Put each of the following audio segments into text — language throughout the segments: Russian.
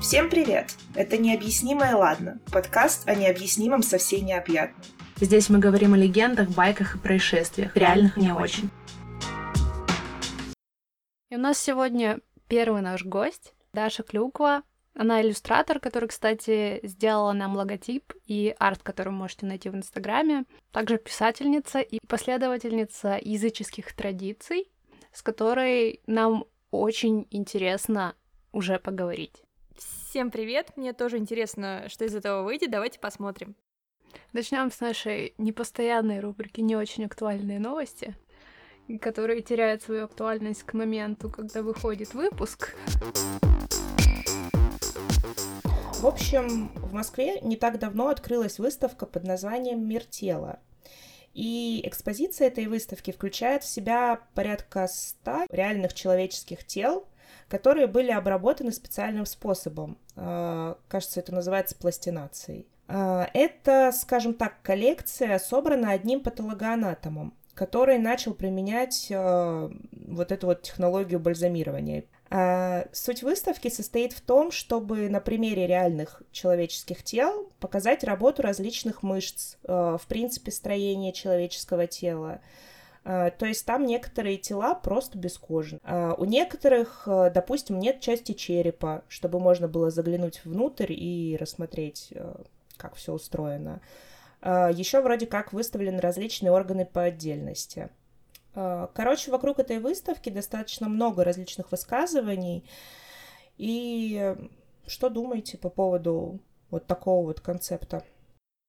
Всем привет! Это «Необъяснимое ладно» — подкаст о необъяснимом со всей необъятной. Здесь мы говорим о легендах, байках и происшествиях, реальных не очень. И у нас сегодня первый наш гость, Даша Клюква. Она иллюстратор, который, кстати, сделала нам логотип и арт, который вы можете найти в Инстаграме. Также писательница и последовательница языческих традиций, с которой нам очень интересно уже поговорить. Всем привет! Мне тоже интересно, что из этого выйдет. Давайте посмотрим. Начнем с нашей непостоянной рубрики «Не очень актуальные новости», которые теряют свою актуальность к моменту, когда выходит выпуск. В общем, в Москве не так давно открылась выставка под названием «Мир тела». И экспозиция этой выставки включает в себя порядка ста реальных человеческих тел, которые были обработаны специальным способом. А, кажется, это называется пластинацией. А, это, скажем так, коллекция собрана одним патологоанатомом, который начал применять а, вот эту вот технологию бальзамирования. Суть выставки состоит в том, чтобы на примере реальных человеческих тел показать работу различных мышц, в принципе, строения человеческого тела, то есть там некоторые тела просто без кожи. А, у некоторых, а, допустим, нет части черепа, чтобы можно было заглянуть внутрь и рассмотреть, как все устроено. Еще вроде как выставлены различные органы по отдельности. Короче, вокруг этой выставки достаточно много различных высказываний. И что думаете по поводу вот такого вот концепта?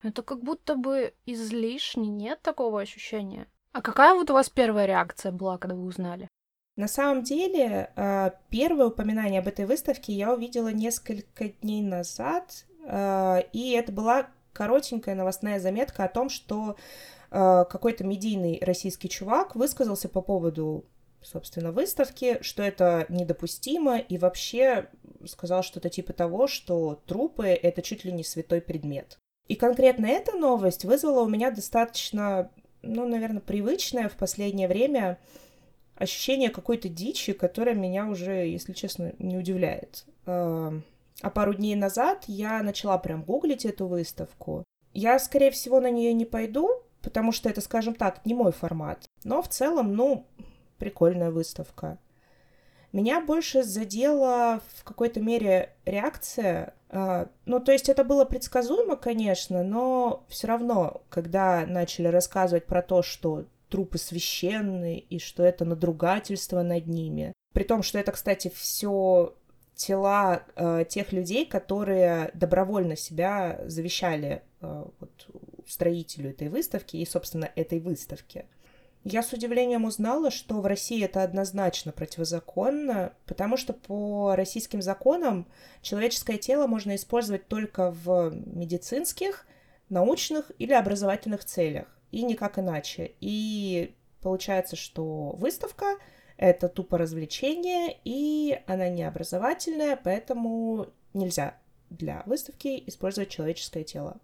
Это как будто бы излишне, нет такого ощущения? А какая вот у вас первая реакция была, когда вы узнали? На самом деле, а, первое упоминание об этой выставке я увидела несколько дней назад, а, и это была коротенькая новостная заметка о том, что а, какой-то медийный российский чувак высказался по поводу, собственно, выставки, что это недопустимо, и вообще сказал что-то типа того, что трупы — это чуть ли не святой предмет. И конкретно эта новость вызвала у меня достаточно ну, наверное, привычное в последнее время ощущение какой-то дичи, которая меня уже, если честно, не удивляет. А, а пару дней назад я начала прям гуглить эту выставку. Я, скорее всего, на нее не пойду, потому что это, скажем так, не мой формат. Но в целом, ну, прикольная выставка. Меня больше задела в какой-то мере реакция. А, ну, то есть это было предсказуемо, конечно, но все равно, когда начали рассказывать про то, что трупы священные и что это надругательство над ними. При том, что это, кстати, все тела э, тех людей, которые добровольно себя завещали э, вот, строителю этой выставки и, собственно, этой выставки. Я с удивлением узнала, что в России это однозначно противозаконно, потому что по российским законам человеческое тело можно использовать только в медицинских, научных или образовательных целях, и никак иначе. И получается, что выставка — это тупо развлечение, и она не образовательная, поэтому нельзя для выставки использовать человеческое тело.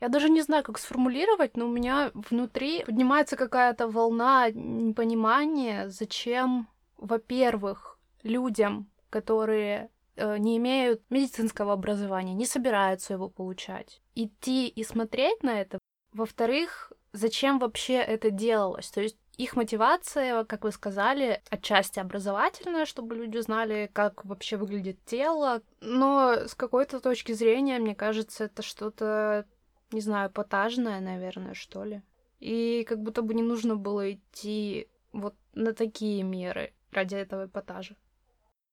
Я даже не знаю, как сформулировать, но у меня внутри поднимается какая-то волна непонимания, зачем, во-первых, людям, которые э, не имеют медицинского образования, не собираются его получать, идти и смотреть на это. Во-вторых, зачем вообще это делалось? То есть их мотивация, как вы сказали, отчасти образовательная, чтобы люди знали, как вообще выглядит тело, но с какой-то точки зрения, мне кажется, это что-то не знаю, эпатажная, наверное, что ли. И как будто бы не нужно было идти вот на такие меры ради этого эпатажа.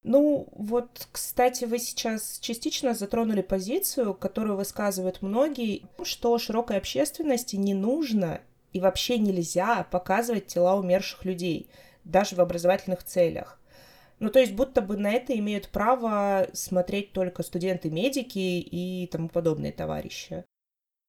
Ну, вот, кстати, вы сейчас частично затронули позицию, которую высказывают многие, что широкой общественности не нужно и вообще нельзя показывать тела умерших людей, даже в образовательных целях. Ну, то есть, будто бы на это имеют право смотреть только студенты-медики и тому подобные товарищи.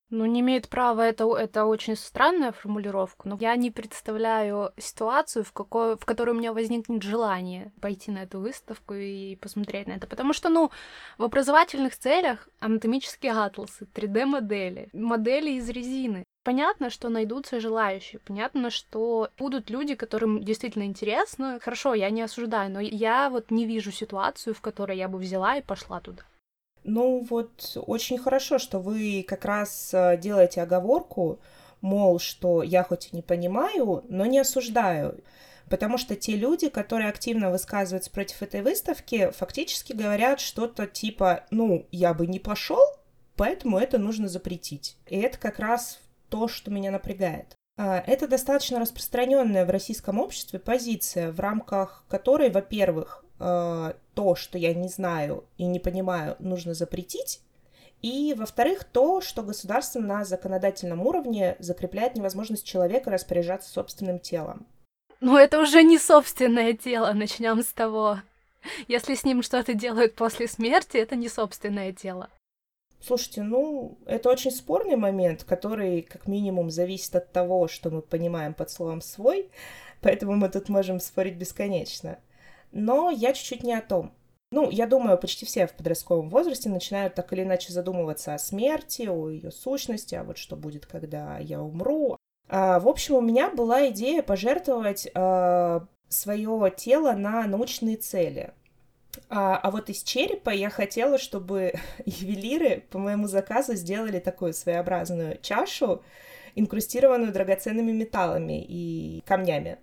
Ну, не имеет права, это, это очень странная формулировка, но я не представляю ситуацию, в, какой, в которой у меня возникнет желание пойти на эту выставку и посмотреть на это. Потому что, ну, в образовательных целях анатомические атласы, 3D-модели, модели из резины. Понятно, что найдутся желающие, понятно, что будут люди, которым действительно интересно. Хорошо, я не осуждаю, но я вот не вижу ситуацию, в которой я бы взяла и пошла туда. Ну вот очень хорошо, что вы как раз э, делаете оговорку, мол, что я хоть и не понимаю, но не осуждаю. Потому что те люди, которые активно высказываются против этой выставки, фактически говорят что-то типа, ну, я бы не пошел, поэтому это нужно запретить. И это как раз то, что меня напрягает. А, это достаточно распространенная в российском обществе позиция, в рамках которой, во-первых, а, то, что я не знаю и не понимаю, нужно запретить, и, во-вторых, то, что государство на законодательном уровне закрепляет невозможность человека распоряжаться собственным телом. Ну, это уже не собственное тело, начнем с того. Если с ним что-то делают после смерти, это не собственное тело. Слушайте, ну, это очень спорный момент, который как минимум зависит от того, что мы понимаем под словом «свой», поэтому мы тут можем спорить бесконечно. Но я чуть-чуть не о том. Ну, я думаю, почти все в подростковом возрасте начинают так или иначе задумываться о смерти, о ее сущности, а вот что будет, когда я умру. А, в общем, у меня была идея пожертвовать а, свое тело на научные цели. А, а вот из черепа я хотела, чтобы ювелиры по моему заказу сделали такую своеобразную чашу, инкрустированную драгоценными металлами и камнями.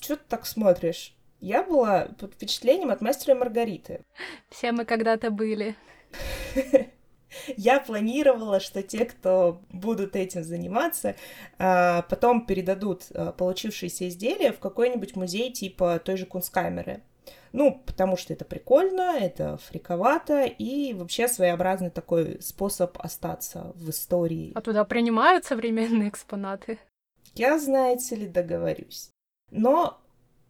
Чё ты так смотришь? Я была под впечатлением от мастера Маргариты. Все мы когда-то были. Я планировала, что те, кто будут этим заниматься, а, потом передадут а, получившиеся изделия в какой-нибудь музей типа той же Кунсткамеры. Ну, потому что это прикольно, это фриковато и вообще своеобразный такой способ остаться в истории. А туда принимают современные экспонаты? Я, знаете ли, договорюсь. Но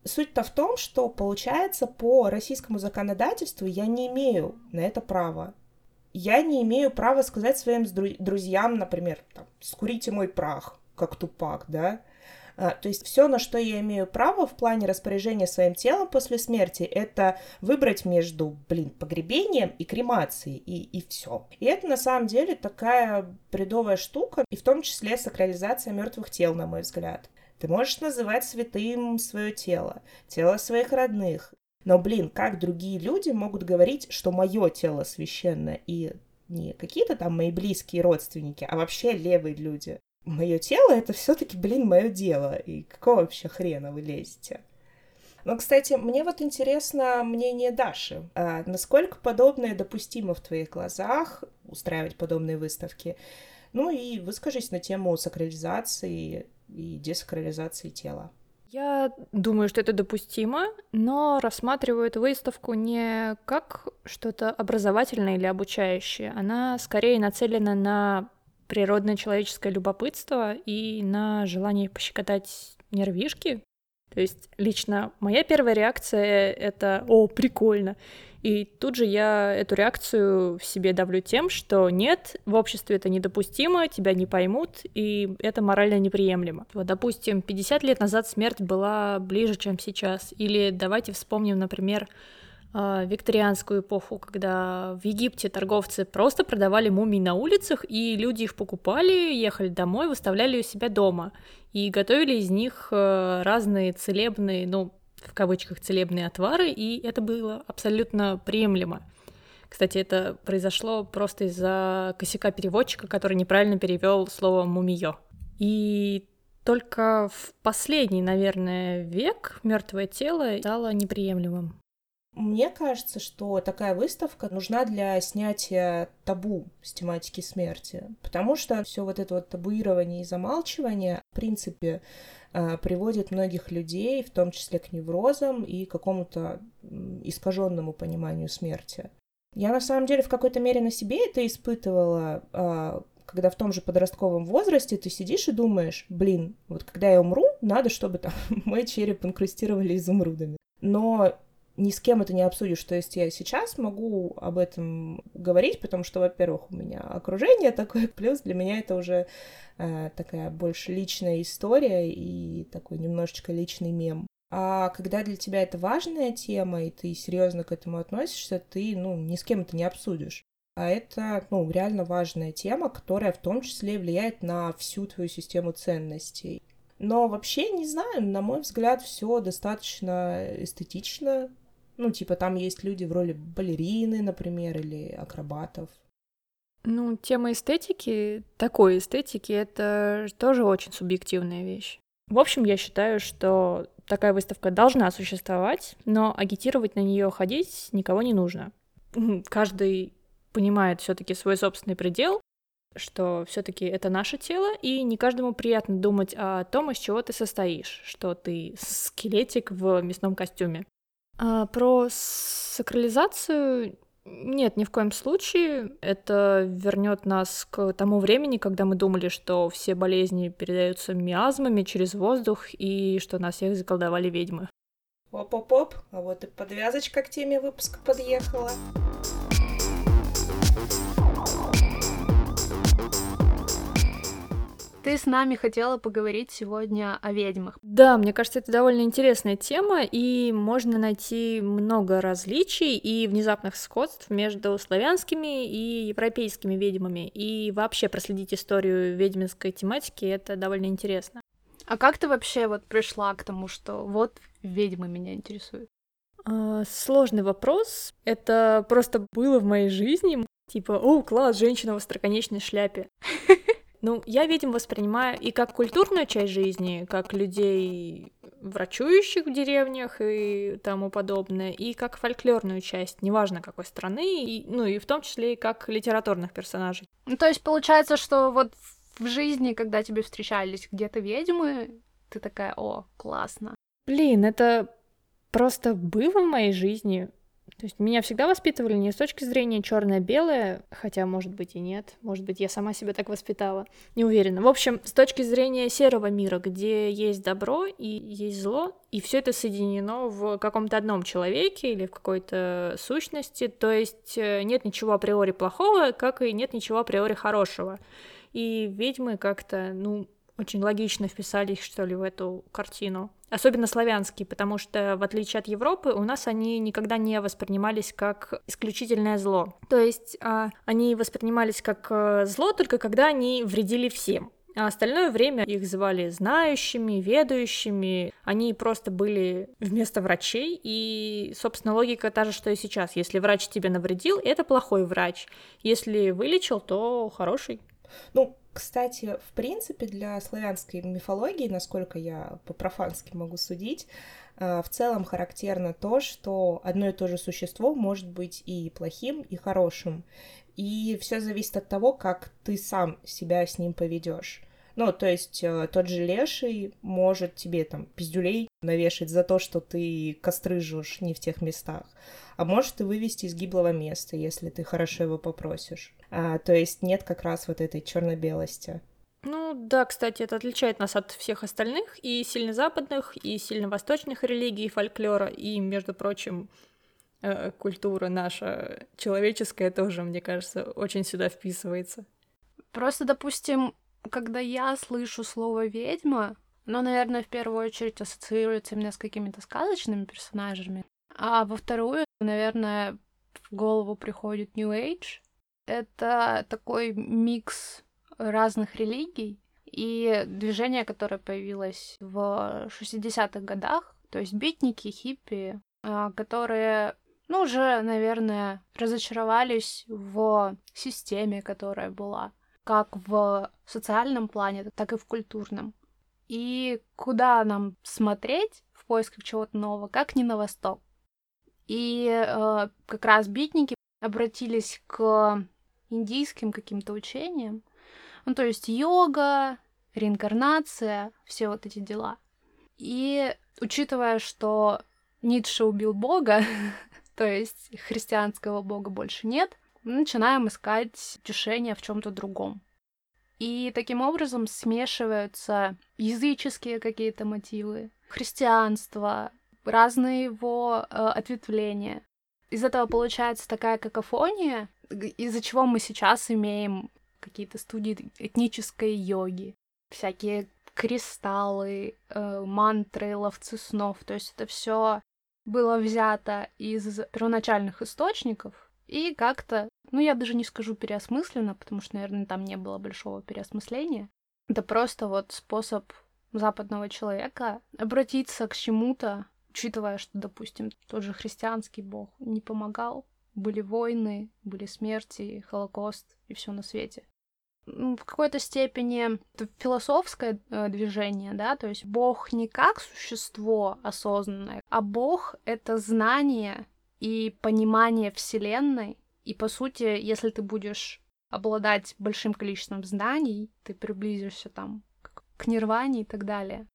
суть-то в том, что, получается, по российскому законодательству я не имею на это права. Я не имею права сказать своим друзьям, например, там, скурите мой прах, как тупак, да, а, то есть все, на что я имею право в плане распоряжения своим телом после смерти, это выбрать между, блин, погребением и кремацией, и, и все. И это на самом деле такая бредовая штука, и в том числе сакрализация мертвых тел, на мой взгляд. Ты можешь называть святым свое тело, тело своих родных, но, блин, как другие люди могут говорить, что мое тело священное и не какие-то там мои близкие родственники, а вообще левые люди мое тело это все-таки, блин, мое дело. И какого вообще хрена вы лезете? Но, кстати, мне вот интересно мнение Даши. А насколько подобное допустимо в твоих глазах устраивать подобные выставки? Ну и выскажись на тему сакрализации и десакрализации тела. Я думаю, что это допустимо, но рассматриваю эту выставку не как что-то образовательное или обучающее. Она скорее нацелена на природное человеческое любопытство и на желание пощекотать нервишки. То есть лично моя первая реакция — это «О, прикольно!» И тут же я эту реакцию в себе давлю тем, что нет, в обществе это недопустимо, тебя не поймут, и это морально неприемлемо. Вот, допустим, 50 лет назад смерть была ближе, чем сейчас. Или давайте вспомним, например, викторианскую эпоху, когда в Египте торговцы просто продавали мумий на улицах, и люди их покупали, ехали домой, выставляли у себя дома и готовили из них э, разные целебные, ну, в кавычках, целебные отвары, и это было абсолютно приемлемо. Кстати, это произошло просто из-за косяка переводчика, который неправильно перевел слово мумиё. И только в последний, наверное, век мертвое тело стало неприемлемым. Мне кажется, что такая выставка нужна для снятия табу с тематики смерти, потому что все вот это вот табуирование и замалчивание, в принципе, э, приводит многих людей, в том числе к неврозам и какому-то искаженному пониманию смерти. Я на самом деле в какой-то мере на себе это испытывала, а, когда в том же подростковом возрасте ты сидишь и думаешь, блин, вот когда я умру, надо, чтобы там мой череп инкрустировали изумрудами. Но ни с кем это не обсудишь. То есть я сейчас могу об этом говорить, потому что, во-первых, у меня окружение такое, плюс для меня это уже э, такая больше личная история и такой немножечко личный мем. А когда для тебя это важная тема, и ты серьезно к этому относишься, ты, ну, ни с кем это не обсудишь. А это, ну, реально важная тема, которая в том числе влияет на всю твою систему ценностей. Но вообще, не знаю, на мой взгляд, все достаточно эстетично, Ну, типа, там есть люди в роли балерины, например, или акробатов. Ну, тема эстетики, такой эстетики, это тоже очень субъективная вещь. В общем, я считаю, что такая выставка должна существовать, но агитировать на нее ходить никого не нужно. Каждый понимает все-таки свой собственный предел, что все-таки это наше тело, и не каждому приятно думать о том, из чего ты состоишь, что ты скелетик в мясном костюме. А про сакрализацию нет, ни в коем случае. Это вернет нас к тому времени, когда мы думали, что все болезни передаются миазмами через воздух и что нас всех заколдовали ведьмы. Оп-оп-оп, а вот и подвязочка к теме выпуска подъехала. Ты с нами хотела поговорить сегодня о ведьмах. Да, мне кажется, это довольно интересная тема, и можно найти много различий и внезапных сходств между славянскими и европейскими ведьмами. И вообще проследить историю ведьминской тематики — это довольно интересно. А как ты вообще вот пришла к тому, что вот ведьмы меня интересуют? А, сложный вопрос. Это просто было в моей жизни. Типа, о, класс, женщина в остроконечной шляпе. Ну, я, видимо, воспринимаю и как культурную часть жизни, как людей врачующих в деревнях и тому подобное, и как фольклорную часть, неважно какой страны, и, ну и в том числе и как литературных персонажей. Ну, то есть получается, что вот в жизни, когда тебе встречались где-то ведьмы, ты такая, о, классно. Блин, это просто было в моей жизни. То есть меня всегда воспитывали не с точки зрения черное-белое, хотя, может быть, и нет. Может быть, я сама себя так воспитала. Не уверена. В общем, с точки зрения серого мира, где есть добро и есть зло, и все это соединено в каком-то одном человеке или в какой-то сущности. То есть э, нет ничего априори плохого, как и нет ничего априори хорошего. И ведьмы как-то, ну, очень логично вписались, что ли, в эту картину. Особенно славянские, потому что, в отличие от Европы, у нас они никогда не воспринимались как исключительное зло. То есть а, они воспринимались как а, зло только когда они вредили всем. А остальное время их звали знающими, ведающими. Они просто были вместо врачей. И, собственно, логика та же, что и сейчас. Если врач тебе навредил, это плохой врач. Если вылечил, то хороший. Ну, кстати, в принципе, для славянской мифологии, насколько я по-профански могу судить, э, в целом характерно то, что одно и то же существо может быть и плохим, и хорошим. И все зависит от того, как ты сам себя с ним поведешь. Ну, то есть э, тот же леший может тебе там пиздюлей навешать за то, что ты костры жжешь не в тех местах, а может и вывести из гиблого места, если ты хорошо его попросишь. А, то есть нет как раз вот этой черно-белости. Ну да, кстати, это отличает нас от всех остальных и сильно западных, и сильно восточных религий, и фольклора, и, между прочим, э, культура наша человеческая тоже, мне кажется, очень сюда вписывается. Просто, допустим, когда я слышу слово ведьма, оно, наверное, в первую очередь ассоциируется именно с какими-то сказочными персонажами, а во вторую, наверное, в голову приходит New Age. Это такой микс разных религий и движение, которое появилось в 60-х годах, то есть битники, хиппи, а, которые, ну, уже, наверное, разочаровались в системе, которая была как в социальном плане, так и в культурном. И куда нам смотреть в поисках чего-то нового, как не на восток. И э, как раз битники обратились к индийским каким-то учениям. Ну, то есть йога, реинкарнация, все вот эти дела. И учитывая, что Ницше убил Бога, то есть христианского Бога больше нет, мы начинаем искать утешение в чем-то другом. И таким образом смешиваются языческие какие-то мотивы, христианство, разные его э, ответвления. Из этого получается такая какофония, из-за чего мы сейчас имеем какие-то студии этнической йоги, всякие кристаллы, э, мантры, ловцы снов. То есть это все было взято из первоначальных источников и как-то, ну я даже не скажу переосмысленно, потому что, наверное, там не было большого переосмысления. Это просто вот способ западного человека обратиться к чему-то учитывая, что, допустим, тот же христианский бог не помогал, были войны, были смерти, Холокост и все на свете. В какой-то степени это философское э, движение, да, то есть Бог не как существо осознанное, а Бог — это знание и понимание Вселенной. И, по сути, если ты будешь обладать большим количеством знаний, ты приблизишься там к нирване и так далее.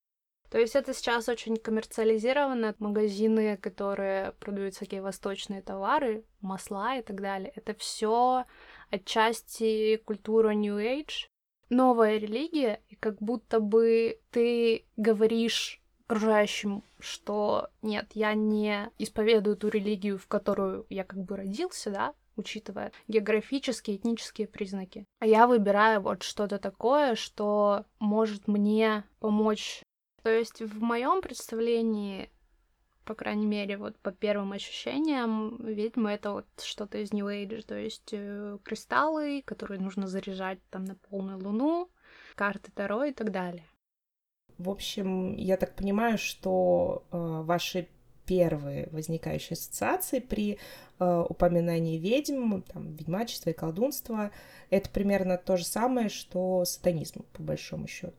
То есть это сейчас очень коммерциализировано. Магазины, которые продают всякие восточные товары, масла и так далее, это все отчасти культура New Age. Новая религия, и как будто бы ты говоришь окружающим, что нет, я не исповедую ту религию, в которую я как бы родился, да, учитывая географические, этнические признаки. А я выбираю вот что-то такое, что может мне помочь то есть в моем представлении, по крайней мере, вот по первым ощущениям, ведьма это вот что-то из New Age, то есть э, кристаллы, которые нужно заряжать там на полную луну, карты Таро и так далее. В общем, я так понимаю, что э, ваши первые возникающие ассоциации при э, упоминании ведьм, там, ведьмачества и колдунства, это примерно то же самое, что сатанизм, по большому счету.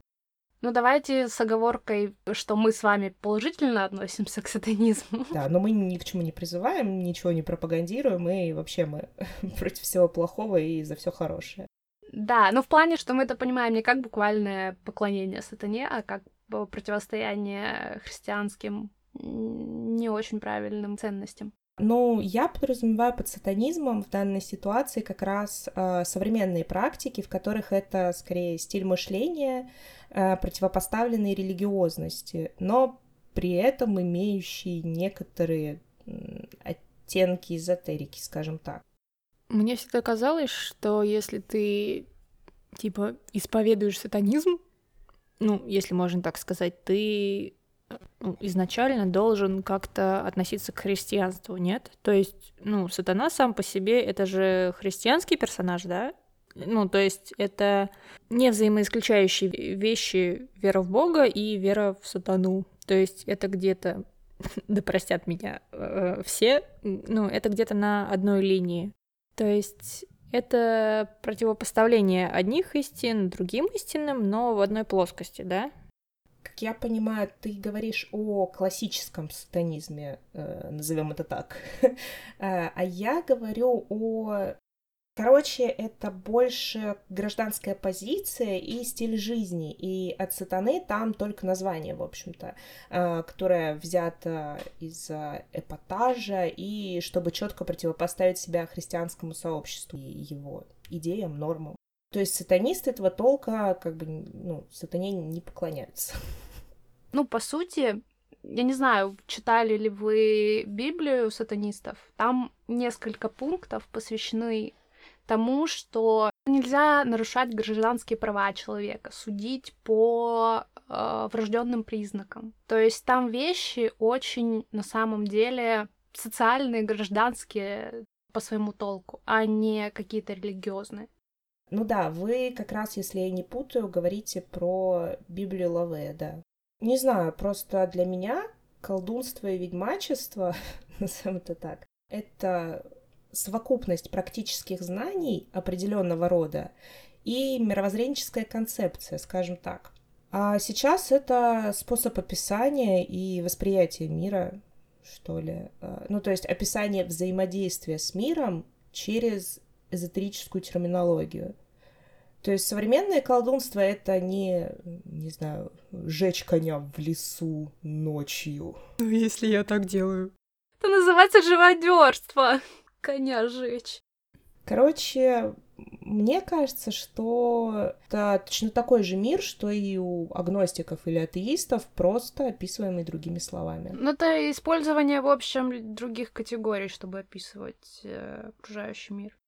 Ну, давайте с оговоркой, что мы с вами положительно относимся к сатанизму. Да, но мы ни к чему не призываем, ничего не пропагандируем, и вообще мы против всего плохого и за все хорошее. Да, но в плане, что мы это понимаем не как буквальное поклонение сатане, а как противостояние христианским не очень правильным ценностям. Ну, я подразумеваю под сатанизмом в данной ситуации как раз э, современные практики, в которых это скорее стиль мышления, э, противопоставленный религиозности, но при этом имеющий некоторые оттенки эзотерики, скажем так. Мне всегда казалось, что если ты типа исповедуешь сатанизм, ну, если можно так сказать, ты изначально должен как-то относиться к христианству, нет? То есть, ну, сатана сам по себе это же христианский персонаж, да? Ну, то есть это не взаимоисключающие вещи вера в Бога и вера в сатану. То есть это где-то, да простят меня э, все, ну, это где-то на одной линии. То есть это противопоставление одних истин другим истинным, но в одной плоскости, да? Я понимаю, ты говоришь о классическом сатанизме, э, назовем это так, э, а я говорю о Короче, это больше гражданская позиция и стиль жизни. И от сатаны там только название, в общем-то, э, которое взято из эпатажа, и чтобы четко противопоставить себя христианскому сообществу и его идеям, нормам. То есть сатанисты этого толка, как бы, ну, сатане не поклоняются. Ну, по сути, я не знаю, читали ли вы Библию сатанистов. Там несколько пунктов посвящены тому, что нельзя нарушать гражданские права человека, судить по э, врожденным признакам. То есть там вещи очень на самом деле социальные, гражданские по своему толку, а не какие-то религиозные. Ну да, вы как раз, если я не путаю, говорите про Библию Лавея, да. Не знаю, просто для меня колдунство и ведьмачество, назовем это так, это совокупность практических знаний определенного рода и мировоззренческая концепция, скажем так. А сейчас это способ описания и восприятия мира, что ли. А, ну, то есть описание взаимодействия с миром через эзотерическую терминологию. То есть современное колдунство — это не, не знаю, жечь коня в лесу ночью. Ну, если я так делаю. Это называется живодерство. Коня жечь. Короче, мне кажется, что это точно такой же мир, что и у агностиков или атеистов, просто описываемый другими словами. Ну, это использование, в общем, других категорий, чтобы описывать э, окружающий мир.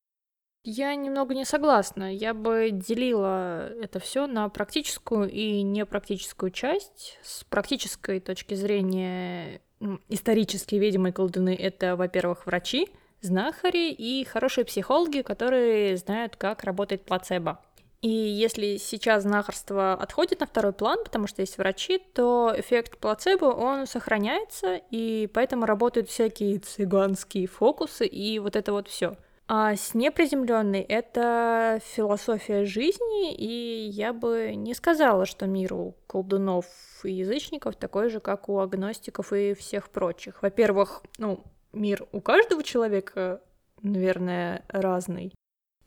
Я немного не согласна. Я бы делила это все на практическую и непрактическую часть. С практической точки зрения исторические ведьмы и колдуны — это, во-первых, врачи, знахари и хорошие психологи, которые знают, как работает плацебо. И если сейчас знахарство отходит на второй план, потому что есть врачи, то эффект плацебо, он сохраняется, и поэтому работают всякие цыганские фокусы и вот это вот все. А с неприземленной это философия жизни, и я бы не сказала, что мир у колдунов и язычников такой же, как у агностиков и всех прочих. Во-первых, ну, мир у каждого человека, наверное, разный.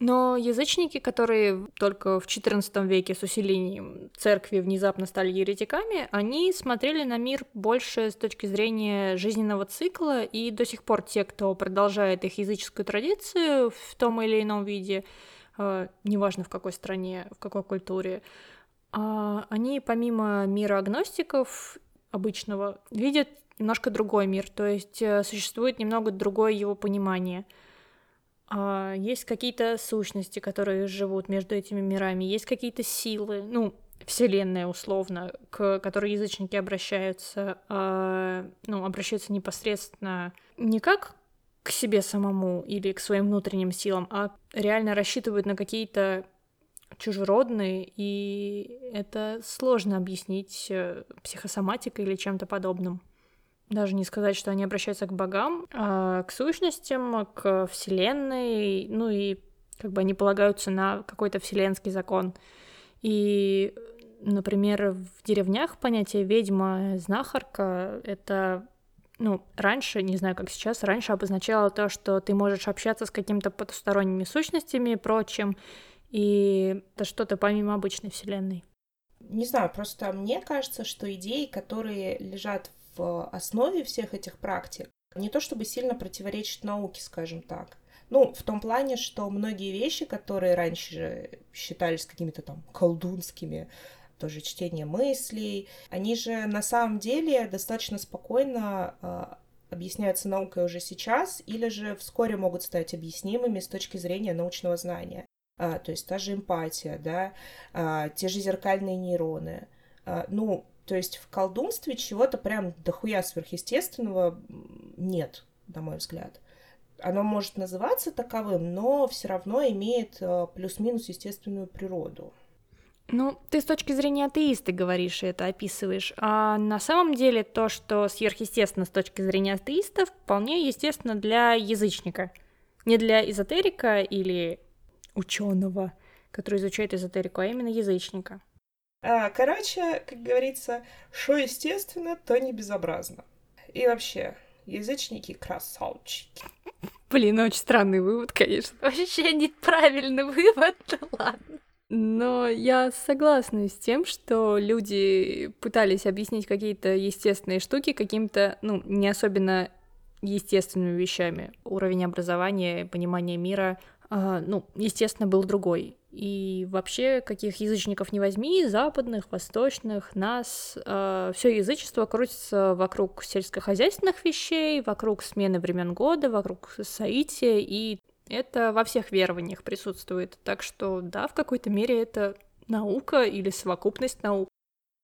Но язычники, которые только в XIV веке с усилением церкви внезапно стали еретиками, они смотрели на мир больше с точки зрения жизненного цикла, и до сих пор те, кто продолжает их языческую традицию в том или ином виде, э, неважно в какой стране, в какой культуре, э, они помимо мира агностиков обычного видят немножко другой мир, то есть э, существует немного другое его понимание — а, есть какие-то сущности, которые живут между этими мирами, есть какие-то силы, ну, вселенная условно, к которой язычники обращаются, а, ну, обращаются непосредственно не как к себе самому или к своим внутренним силам, а реально рассчитывают на какие-то чужеродные, и это сложно объяснить э, психосоматикой или чем-то подобным даже не сказать, что они обращаются к богам, а к сущностям, к вселенной, ну и как бы они полагаются на какой-то вселенский закон. И, например, в деревнях понятие ведьма, знахарка — это ну, раньше, не знаю, как сейчас, раньше обозначало то, что ты можешь общаться с какими-то потусторонними сущностями и прочим, и это что-то помимо обычной вселенной. Не знаю, просто мне кажется, что идеи, которые лежат в основе всех этих практик не то чтобы сильно противоречит науке, скажем так. Ну, в том плане, что многие вещи, которые раньше считались какими-то там колдунскими, тоже чтение мыслей, они же на самом деле достаточно спокойно э, объясняются наукой уже сейчас, или же вскоре могут стать объяснимыми с точки зрения научного знания. А, то есть та же эмпатия, да, а, те же зеркальные нейроны. А, ну, то есть в колдунстве чего-то прям дохуя сверхъестественного нет, на мой взгляд. Оно может называться таковым, но все равно имеет э, плюс-минус естественную природу. Ну, ты с точки зрения атеиста говоришь и это описываешь, а на самом деле то, что сверхъестественно с точки зрения атеиста, вполне естественно для язычника. Не для эзотерика или ученого, который изучает эзотерику, а именно язычника. А, короче, как говорится, что естественно, то не безобразно. И вообще, язычники красавчики. Блин, очень странный вывод, конечно. Вообще неправильный вывод, ну ладно. Но я согласна с тем, что люди пытались объяснить какие-то естественные штуки каким-то, ну, не особенно естественными вещами. Уровень образования, понимания мира, э, ну, естественно, был другой. И вообще, каких язычников не возьми, западных, восточных, нас, э, все язычество крутится вокруг сельскохозяйственных вещей, вокруг смены времен года, вокруг соития, и это во всех верованиях присутствует. Так что, да, в какой-то мере это наука или совокупность наук.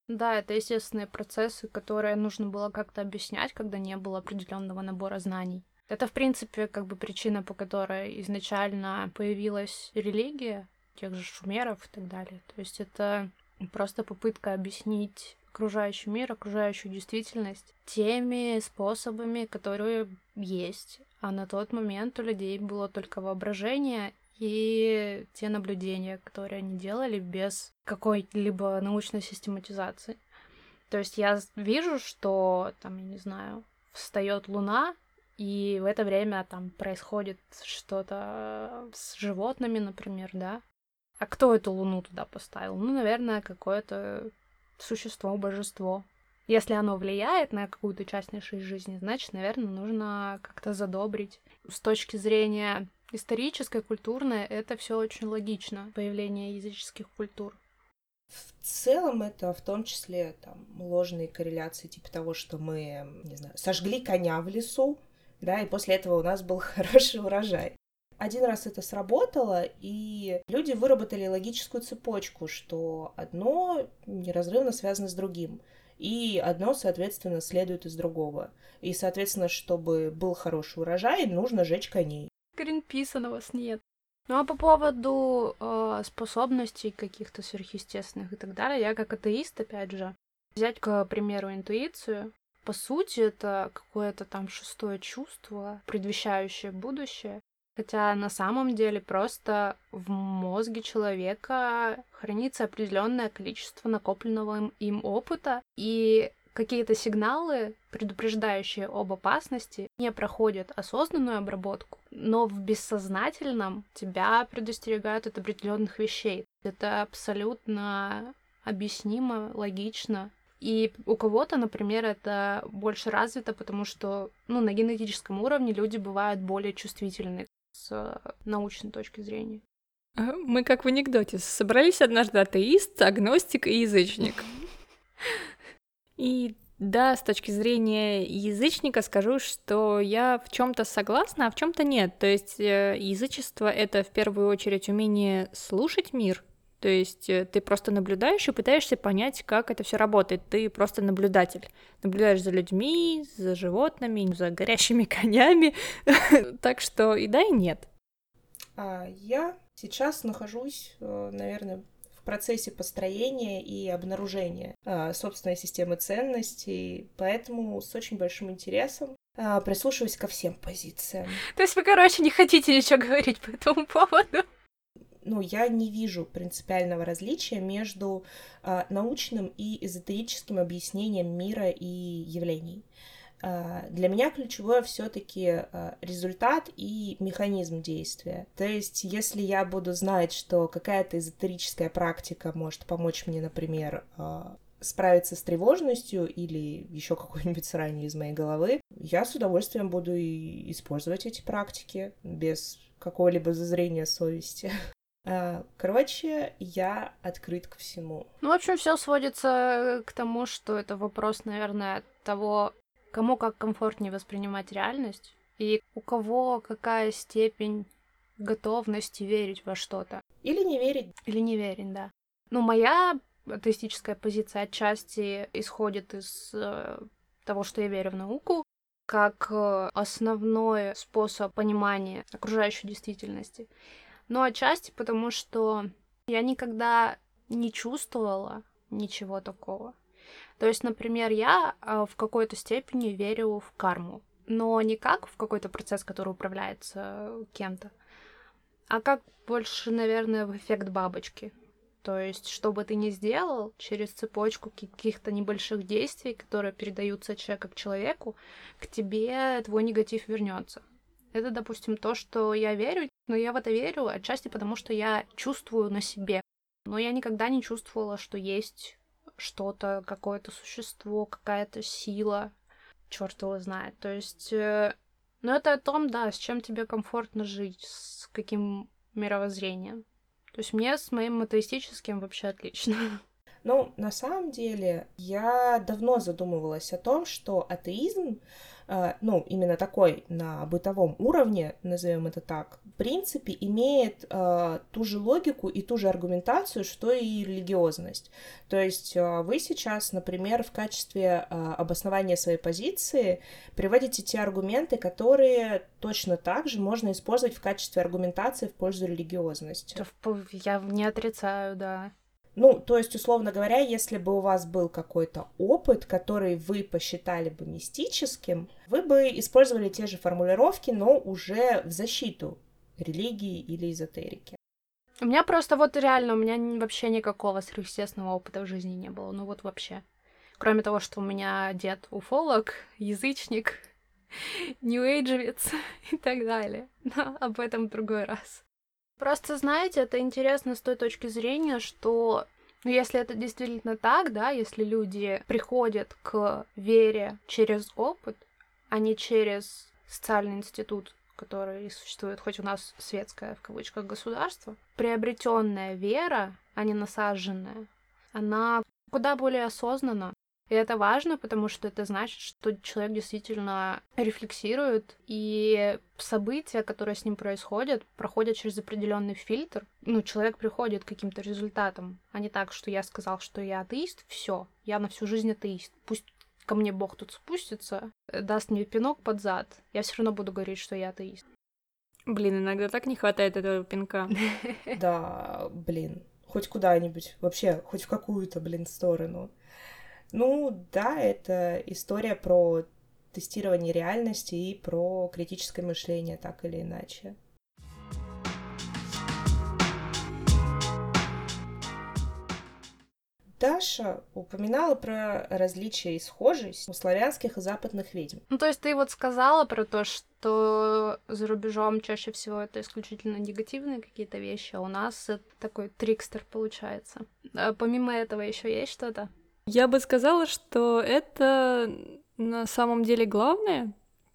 Да, это естественные процессы, которые нужно было как-то объяснять, когда не было определенного набора знаний. Это, в принципе, как бы причина, по которой изначально появилась религия, тех же шумеров и так далее. То есть это просто попытка объяснить окружающий мир, окружающую действительность теми способами, которые есть. А на тот момент у людей было только воображение и те наблюдения, которые они делали без какой-либо научной систематизации. То есть я вижу, что там, я не знаю, встает луна, и в это время там происходит что-то с животными, например, да, а кто эту луну туда поставил? Ну, наверное, какое-то существо, божество. Если оно влияет на какую-то часть нашей жизни, значит, наверное, нужно как-то задобрить. С точки зрения исторической, культурной, это все очень логично, появление языческих культур. В целом это в том числе там, ложные корреляции, типа того, что мы, не знаю, сожгли коня в лесу, да, и после этого у нас был хороший урожай один раз это сработало, и люди выработали логическую цепочку, что одно неразрывно связано с другим, и одно, соответственно, следует из другого. И, соответственно, чтобы был хороший урожай, нужно жечь коней. Гринписа на вас нет. Ну а по поводу э, способностей каких-то сверхъестественных и так далее, я как атеист, опять же, взять, к примеру, интуицию. По сути, это какое-то там шестое чувство, предвещающее будущее. Хотя на самом деле просто в мозге человека хранится определенное количество накопленного им опыта, и какие-то сигналы, предупреждающие об опасности, не проходят осознанную обработку, но в бессознательном тебя предостерегают от определенных вещей. Это абсолютно объяснимо, логично. И у кого-то, например, это больше развито, потому что ну, на генетическом уровне люди бывают более чувствительны с научной точки зрения. Мы как в анекдоте. Собрались однажды атеист, агностик и язычник. И да, с точки зрения язычника скажу, что я в чем-то согласна, а в чем-то нет. То есть э, язычество это в первую очередь умение слушать мир. То есть э, ты просто наблюдаешь и пытаешься понять, как это все работает. Ты просто наблюдатель. Наблюдаешь за людьми, за животными, за горящими конями. Так что и да, и нет. А я сейчас нахожусь, э, наверное, в процессе построения и обнаружения а, собственной системы ценностей, поэтому с очень большим интересом а, прислушиваюсь ко всем позициям. То есть вы, короче, не хотите ничего говорить по этому поводу? Ну, я не вижу принципиального различия между э, научным и эзотерическим объяснением мира и явлений. А, для меня ключевое все-таки а, результат и механизм действия. То есть, если я буду знать, что какая-то эзотерическая практика может помочь мне, например, а, справиться с тревожностью или еще какой-нибудь срань из моей головы, я с удовольствием буду и использовать эти практики без какого-либо зазрения совести. Короче, я открыт к всему. Ну, в общем, все сводится к тому, что это вопрос, наверное, того, кому как комфортнее воспринимать реальность и у кого какая степень готовности верить во что-то. Или не верить. Или не верить, да. Ну, моя атеистическая позиция отчасти исходит из э, того, что я верю в науку, как э, основной способ понимания окружающей действительности. Но отчасти потому, что я никогда не чувствовала ничего такого. То есть, например, я а, в какой-то степени верю в карму, но не как в какой-то процесс, который управляется кем-то, а как больше, наверное, в эффект бабочки. То есть, что бы ты ни сделал, через цепочку каких-то небольших действий, которые передаются от человека к человеку, к тебе твой негатив вернется. Это, допустим, то, что я верю, но я в это верю отчасти потому, что я чувствую на себе. Но я никогда не чувствовала, что есть что-то, какое-то существо, какая-то сила, черт его знает. То есть, э, ну это о том, да, с чем тебе комфортно жить, с каким мировоззрением. То есть мне с моим атеистическим вообще отлично. Ну, на самом деле, я давно задумывалась о том, что атеизм ну, именно такой на бытовом уровне, назовем это так, в принципе, имеет э, ту же логику и ту же аргументацию, что и религиозность. То есть э, вы сейчас, например, в качестве э, обоснования своей позиции приводите те аргументы, которые точно так же можно использовать в качестве аргументации в пользу религиозности. Я не отрицаю, да. Ну, то есть, условно говоря, если бы у вас был какой-то опыт, который вы посчитали бы мистическим, вы бы использовали те же формулировки, но уже в защиту религии или эзотерики. У меня просто вот реально, у меня вообще никакого сверхъестественного опыта в жизни не было. Ну вот вообще. Кроме того, что у меня дед уфолог, язычник, ньюэйджевец и так далее. Но об этом в другой раз. Просто, знаете, это интересно с той точки зрения, что ну, если это действительно так, да, если люди приходят к вере через опыт, а не через социальный институт, который существует, хоть у нас светское, в кавычках, государство, приобретенная вера, а не насаженная, она куда более осознанна, и это важно, потому что это значит, что человек действительно рефлексирует, и события, которые с ним происходят, проходят через определенный фильтр. Ну, человек приходит к каким-то результатам, а не так, что я сказал, что я атеист, все, я на всю жизнь атеист. Пусть ко мне Бог тут спустится, даст мне пинок под зад, я все равно буду говорить, что я атеист. Блин, иногда так не хватает этого пинка. Да, блин, хоть куда-нибудь, вообще, хоть в какую-то, блин, сторону. Ну, да, это история про тестирование реальности и про критическое мышление, так или иначе. Даша упоминала про различия и схожесть у славянских и западных ведьм. Ну, то есть ты вот сказала про то, что за рубежом чаще всего это исключительно негативные какие-то вещи, а у нас такой трикстер получается. А помимо этого еще есть что-то? Я бы сказала, что это на самом деле главное,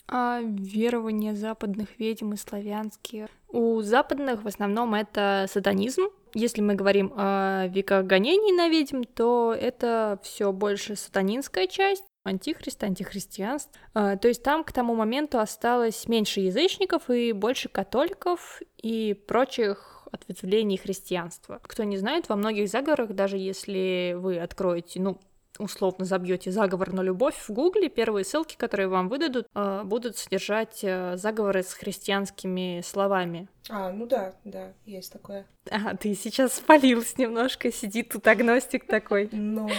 а верование западных ведьм и славянские. У западных в основном это сатанизм, если мы говорим о веках гонений на ведьм, то это все больше сатанинская часть, антихрист, антихристианство. А, то есть там к тому моменту осталось меньше язычников и больше католиков и прочих ответвлений христианства. Кто не знает, во многих заговорах, даже если вы откроете, ну, условно забьете заговор на любовь в Гугле, первые ссылки, которые вам выдадут, э, будут содержать э, заговоры с христианскими словами. А, ну да, да, есть такое. А, ты сейчас спалилась немножко, сидит тут агностик такой. Ну,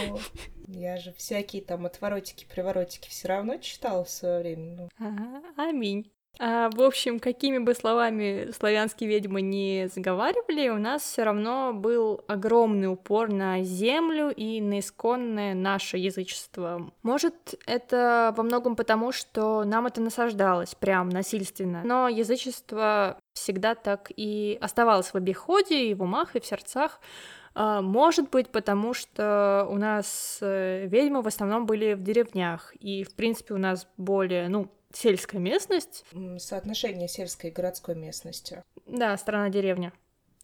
я же всякие там отворотики, приворотики все равно читала в свое время. Ну. Ага, аминь. А, в общем, какими бы словами славянские ведьмы не заговаривали, у нас все равно был огромный упор на землю и на исконное наше язычество. Может, это во многом потому, что нам это насаждалось прям насильственно, но язычество всегда так и оставалось в обиходе, и в умах, и в сердцах. А, может быть, потому что у нас э, ведьмы в основном были в деревнях, и, в принципе, у нас более, ну, сельская местность. Соотношение сельской и городской местности. Да, страна-деревня.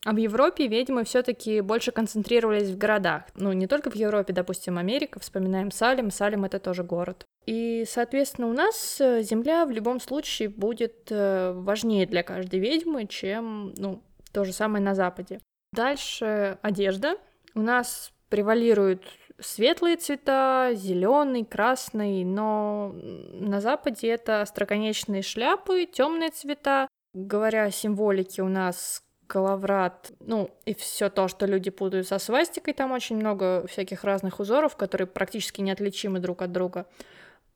А в Европе ведьмы все-таки больше концентрировались в городах. Ну, не только в Европе, допустим, Америка, вспоминаем Салем, Салем это тоже город. И, соответственно, у нас э, земля в любом случае будет э, важнее для каждой ведьмы, чем, ну, то же самое на Западе. Дальше одежда. У нас превалируют светлые цвета, зеленый, красный, но на Западе это остроконечные шляпы, темные цвета. Говоря о символике, у нас коловрат, ну и все то, что люди путают со свастикой, там очень много всяких разных узоров, которые практически неотличимы друг от друга.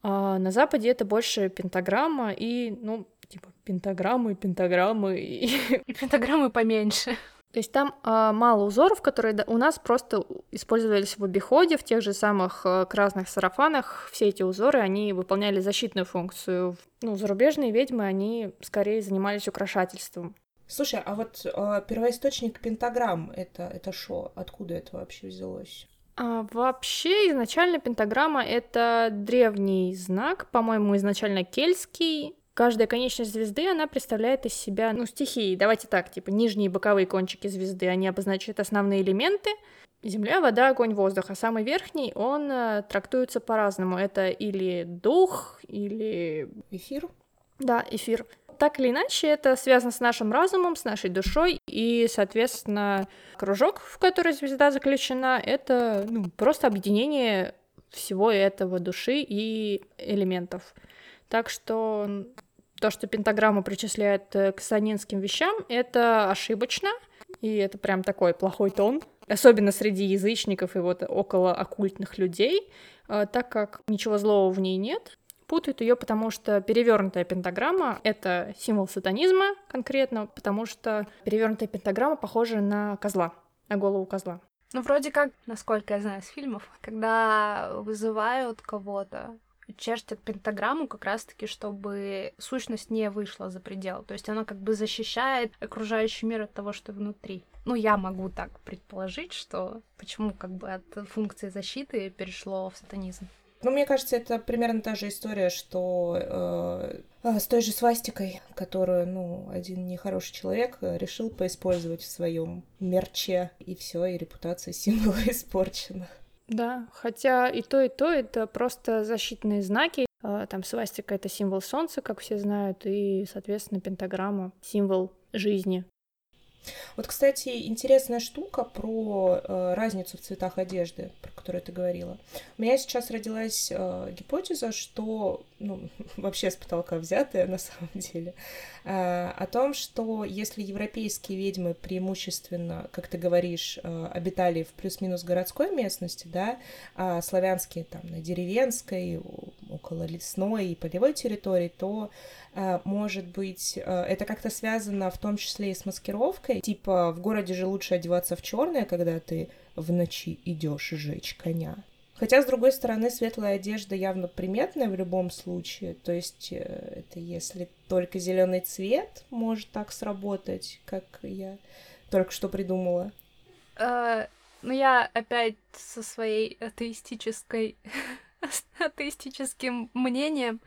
А на Западе это больше пентаграмма и, ну, типа пентаграммы, пентаграммы и... И пентаграммы поменьше. То есть там э, мало узоров, которые у нас просто использовались в обиходе, в тех же самых э, красных сарафанах. Все эти узоры, они выполняли защитную функцию. Ну, зарубежные ведьмы, они скорее занимались украшательством. Слушай, а вот э, первоисточник пентаграмм это это что? Откуда это вообще взялось? А, вообще изначально пентаграмма это древний знак, по-моему, изначально кельтский, Каждая конечность звезды, она представляет из себя, ну, стихии. Давайте так, типа, нижние боковые кончики звезды, они обозначают основные элементы. Земля, вода, огонь, воздух. А самый верхний, он э, трактуется по-разному. Это или дух, или... Эфир? Да, эфир. Так или иначе, это связано с нашим разумом, с нашей душой, и, соответственно, кружок, в который звезда заключена, это ну, просто объединение всего этого души и элементов. Так что то, что пентаграмма причисляет э, к санинским вещам, это ошибочно, и это прям такой плохой тон, особенно среди язычников и вот около оккультных людей, э, так как ничего злого в ней нет. Путают ее, потому что перевернутая пентаграмма — это символ сатанизма конкретно, потому что перевернутая пентаграмма похожа на козла, на голову козла. Ну, вроде как, насколько я знаю с фильмов, когда вызывают кого-то, чертят пентаграмму как раз-таки, чтобы сущность не вышла за предел. То есть она как бы защищает окружающий мир от того, что внутри. Ну, я могу так предположить, что почему как бы от функции защиты перешло в сатанизм. Ну, мне кажется, это примерно та же история, что э, э с той же свастикой, которую, ну, один нехороший человек решил поиспользовать в своем мерче, и все, и репутация символа испорчена. Да, хотя и то, и то это просто защитные знаки. А, там свастика — это символ солнца, как все знают, и, соответственно, пентаграмма — символ жизни. Вот, кстати, интересная штука про э, разницу в цветах одежды, про которую ты говорила. У меня сейчас родилась э, гипотеза, что, ну, вообще с потолка взятая на самом деле, э, о том, что если европейские ведьмы преимущественно, как ты говоришь, э, обитали в плюс-минус городской местности, да, а славянские там на деревенской, около лесной и полевой территории, то Э, может быть, э, это как-то связано в том числе и с маскировкой. Типа, в городе же лучше одеваться в черное, когда ты в ночи идешь жечь коня. Хотя, с другой стороны, светлая одежда явно приметная в любом случае. То есть, э, это если только зеленый цвет может так сработать, как я только что придумала. Ну, я опять со своей атеистической атеистическим мнением.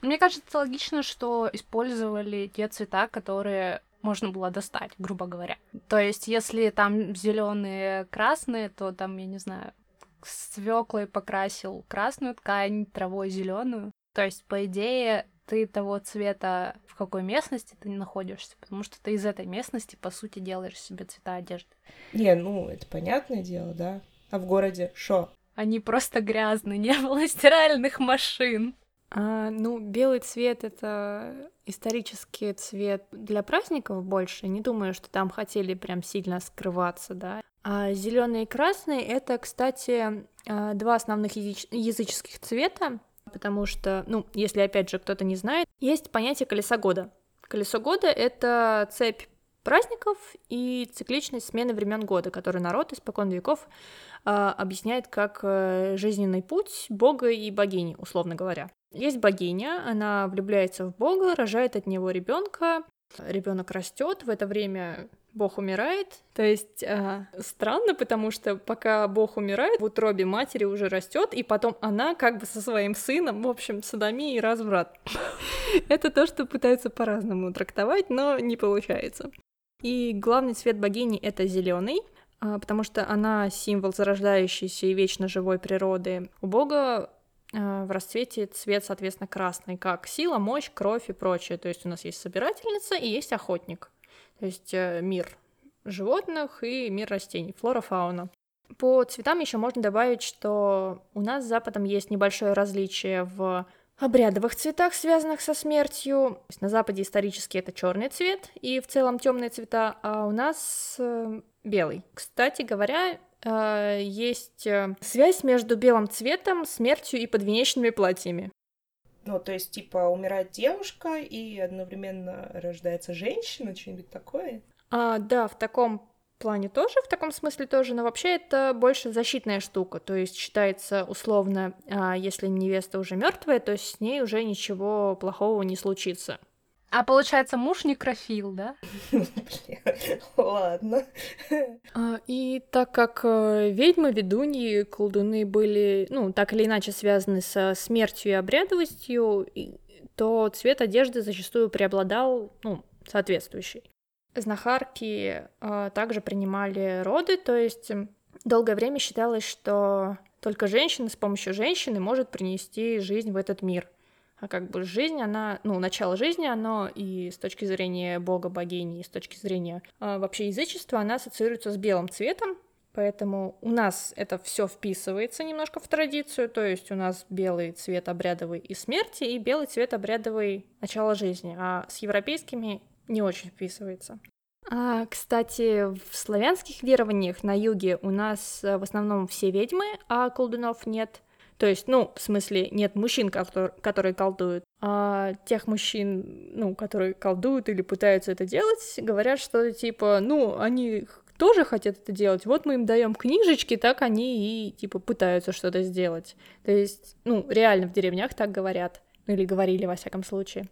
Мне кажется логично, что использовали те цвета, которые можно было достать, грубо говоря. То есть, если там зеленые, красные, то там, я не знаю, свеклой покрасил красную ткань, травой зеленую. То есть, по идее, ты того цвета, в какой местности ты находишься, потому что ты из этой местности, по сути, делаешь себе цвета одежды. Не, ну, это понятное дело, да. А в городе шо? Они просто грязные, не было стиральных машин. А, ну, белый цвет это исторический цвет для праздников больше. Не думаю, что там хотели прям сильно скрываться, да. А зеленый и красный это, кстати, а, два основных языческих цвета, потому что, ну, если опять же кто-то не знает, есть понятие колеса года. Колесо года это цепь праздников и цикличность смены времен года, который народ испокон веков э, объясняет как э, жизненный путь Бога и богини, условно говоря. Есть богиня, она влюбляется в Бога, рожает от него ребенка, ребенок растет, в это время Бог умирает. То есть э, странно, потому что пока Бог умирает, в утробе матери уже растет, и потом она как бы со своим сыном, в общем, садомия и разврат. Это то, что пытаются по-разному трактовать, но не получается. И главный цвет богини это зеленый, а, потому что она символ зарождающейся и вечно живой природы. У Бога а, в расцвете цвет, соответственно, красный, как сила, мощь, кровь и прочее. То есть у нас есть собирательница и есть охотник. То есть э, мир животных и мир растений, флора, фауна. По цветам еще можно добавить, что у нас с Западом есть небольшое различие в обрядовых цветах, связанных со смертью. На Западе исторически это черный цвет и в целом темные цвета, а у нас э, белый. Кстати говоря, э, есть связь между белым цветом, смертью и подвенечными платьями. Ну, то есть, типа, умирает девушка и одновременно рождается женщина, что-нибудь такое? А, да, в таком плане тоже, в таком смысле тоже, но вообще это больше защитная штука, то есть считается условно, а, если невеста уже мертвая, то с ней уже ничего плохого не случится. А получается, муж некрофил, да? Ладно. А, и так как э, ведьмы, ведуньи, колдуны были, ну, так или иначе связаны со смертью и обрядовостью, то цвет одежды зачастую преобладал, ну, соответствующий. Знахарки э, также принимали роды, то есть долгое время считалось, что только женщина с помощью женщины может принести жизнь в этот мир. А как бы жизнь, она, ну, начало жизни, оно и с точки зрения бога, богини, и с точки зрения э, вообще язычества, она ассоциируется с белым цветом, Поэтому у нас это все вписывается немножко в традицию, то есть у нас белый цвет обрядовый и смерти, и белый цвет обрядовый начало жизни, а с европейскими не очень вписывается. А, кстати, в славянских верованиях на юге у нас э, в основном все ведьмы, а колдунов нет. То есть, ну, в смысле, нет мужчин, которые колдуют, а тех мужчин, ну, которые колдуют или пытаются это делать, говорят, что типа, ну, они тоже хотят это делать, вот мы им даем книжечки, так они и типа пытаются что-то сделать. То есть, ну, реально в деревнях так говорят, ну или говорили во всяком случае.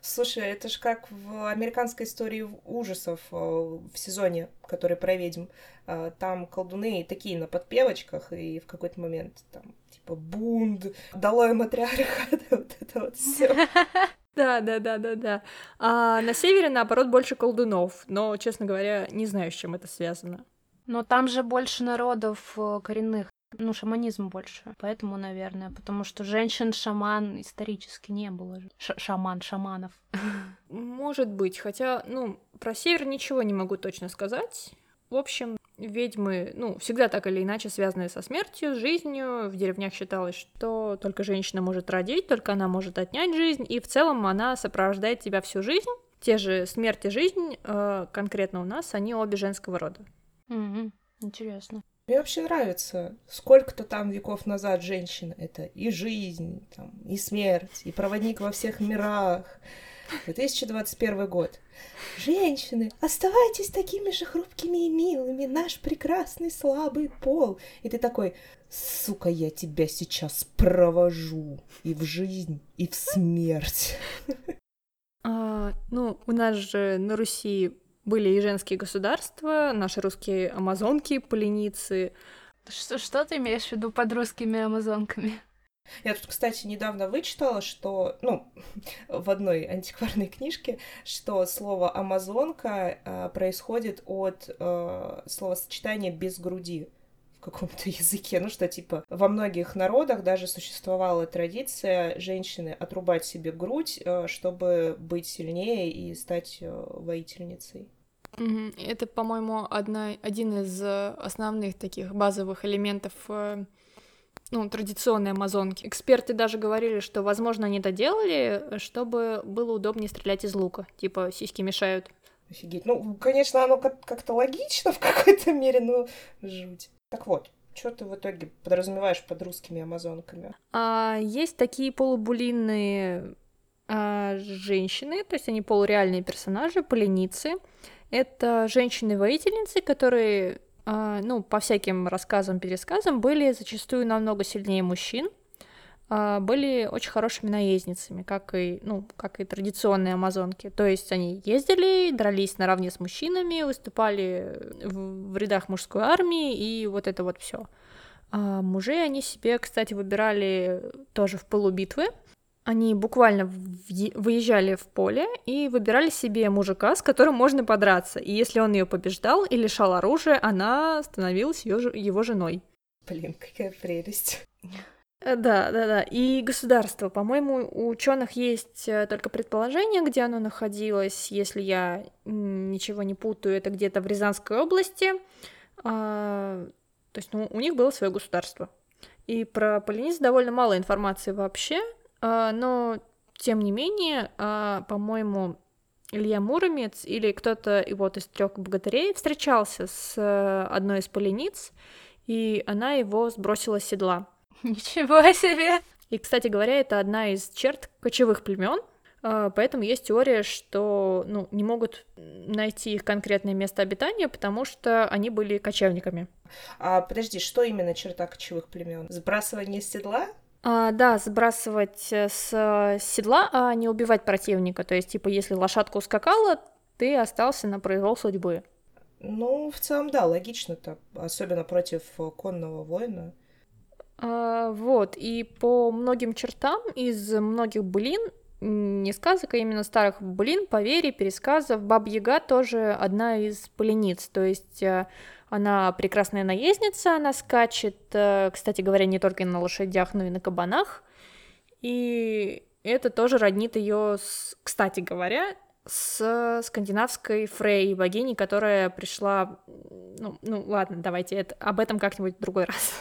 Слушай, это же как в американской истории ужасов э, в сезоне, который про ведьм. Э, там колдуны такие на подпевочках, и в какой-то момент там типа бунд, долой матриархат, вот это вот все. Да, да, да, да, да. А на севере, наоборот, больше колдунов, но, честно говоря, не знаю, с чем это связано. Но там же больше народов э, коренных ну, шаманизм больше. Поэтому, наверное, потому что женщин-шаман исторически не было. Ш шаман, шаманов. Может быть, хотя, ну, Про север ничего не могу точно сказать. В общем, ведьмы, ну, всегда так или иначе связаны со смертью, с жизнью. В деревнях считалось, что только женщина может родить, только она может отнять жизнь, и в целом она сопровождает тебя всю жизнь. Те же смерть и жизнь, э, конкретно у нас, они обе женского рода. Угу. Интересно. Мне вообще нравится, сколько-то там веков назад женщина — это и жизнь, там, и смерть, и проводник во всех мирах. 2021 год. Женщины, оставайтесь такими же хрупкими и милыми, наш прекрасный слабый пол. И ты такой, сука, я тебя сейчас провожу и в жизнь, и в смерть. А, ну, у нас же на Руси были и женские государства, наши русские амазонки, поленицы. Что, что ты имеешь в виду под русскими амазонками? Я тут, кстати, недавно вычитала, что, ну, в одной антикварной книжке, что слово «амазонка» э, происходит от э, словосочетания «без груди» в каком-то языке. Ну, что, типа, во многих народах даже существовала традиция женщины отрубать себе грудь, э, чтобы быть сильнее и стать э, воительницей. Это, по-моему, одна, один из э, основных таких базовых элементов э, ну, традиционной амазонки. Эксперты даже говорили, что, возможно, они доделали, чтобы было удобнее стрелять из лука. Типа, сиськи мешают. Офигеть. Ну, конечно, оно как-то логично в какой-то мере, но жуть. Так вот, что ты в итоге подразумеваешь под русскими амазонками? А, есть такие полубулинные а, женщины, то есть они полуреальные персонажи, поленицы. Это женщины-воительницы, которые а, ну, по всяким рассказам, пересказам, были зачастую намного сильнее мужчин, а, были очень хорошими наездницами, как и, ну, как и традиционные амазонки. То есть они ездили, дрались наравне с мужчинами, выступали в, рядах мужской армии и вот это вот все. А мужей они себе, кстати, выбирали тоже в полубитвы, они буквально выезжали в поле и выбирали себе мужика, с которым можно подраться. И если он ее побеждал и лишал оружия, она становилась ее, его женой. Блин, какая прелесть. Э, да, да, да. И государство. По-моему, у ученых есть э, только предположение, где оно находилось. Если я ничего не путаю, это где-то в Рязанской области. А, то есть, ну, у них было свое государство. И про полениц довольно мало информации вообще. А, но, тем не менее, а, по-моему, Илья Муромец или кто-то вот из трех богатырей встречался с э, одной из полениц, и она его сбросила с седла. Ничего себе! И, кстати говоря, это одна из черт кочевых племен, а, поэтому есть теория, что ну, не могут найти их конкретное место обитания, потому что они были кочевниками. А подожди, что именно черта кочевых племен? Сбрасывание с седла? А, да, сбрасывать э, с седла, а не убивать противника. То есть, типа, если лошадка ускакала, ты остался на произвол судьбы. Ну, в целом, да, логично-то, особенно против э, конного воина. А, вот, и по многим чертам из многих блин, не сказок, а именно старых блин, поверий, пересказов, Баб-Яга тоже одна из полениц, то есть э, она прекрасная наездница, она скачет, э, кстати говоря, не только на лошадях, но и на кабанах. И это тоже роднит ее, с, кстати говоря, с скандинавской Фрей, богиней, которая пришла... Ну, ну ладно, давайте это, об этом как-нибудь в другой раз.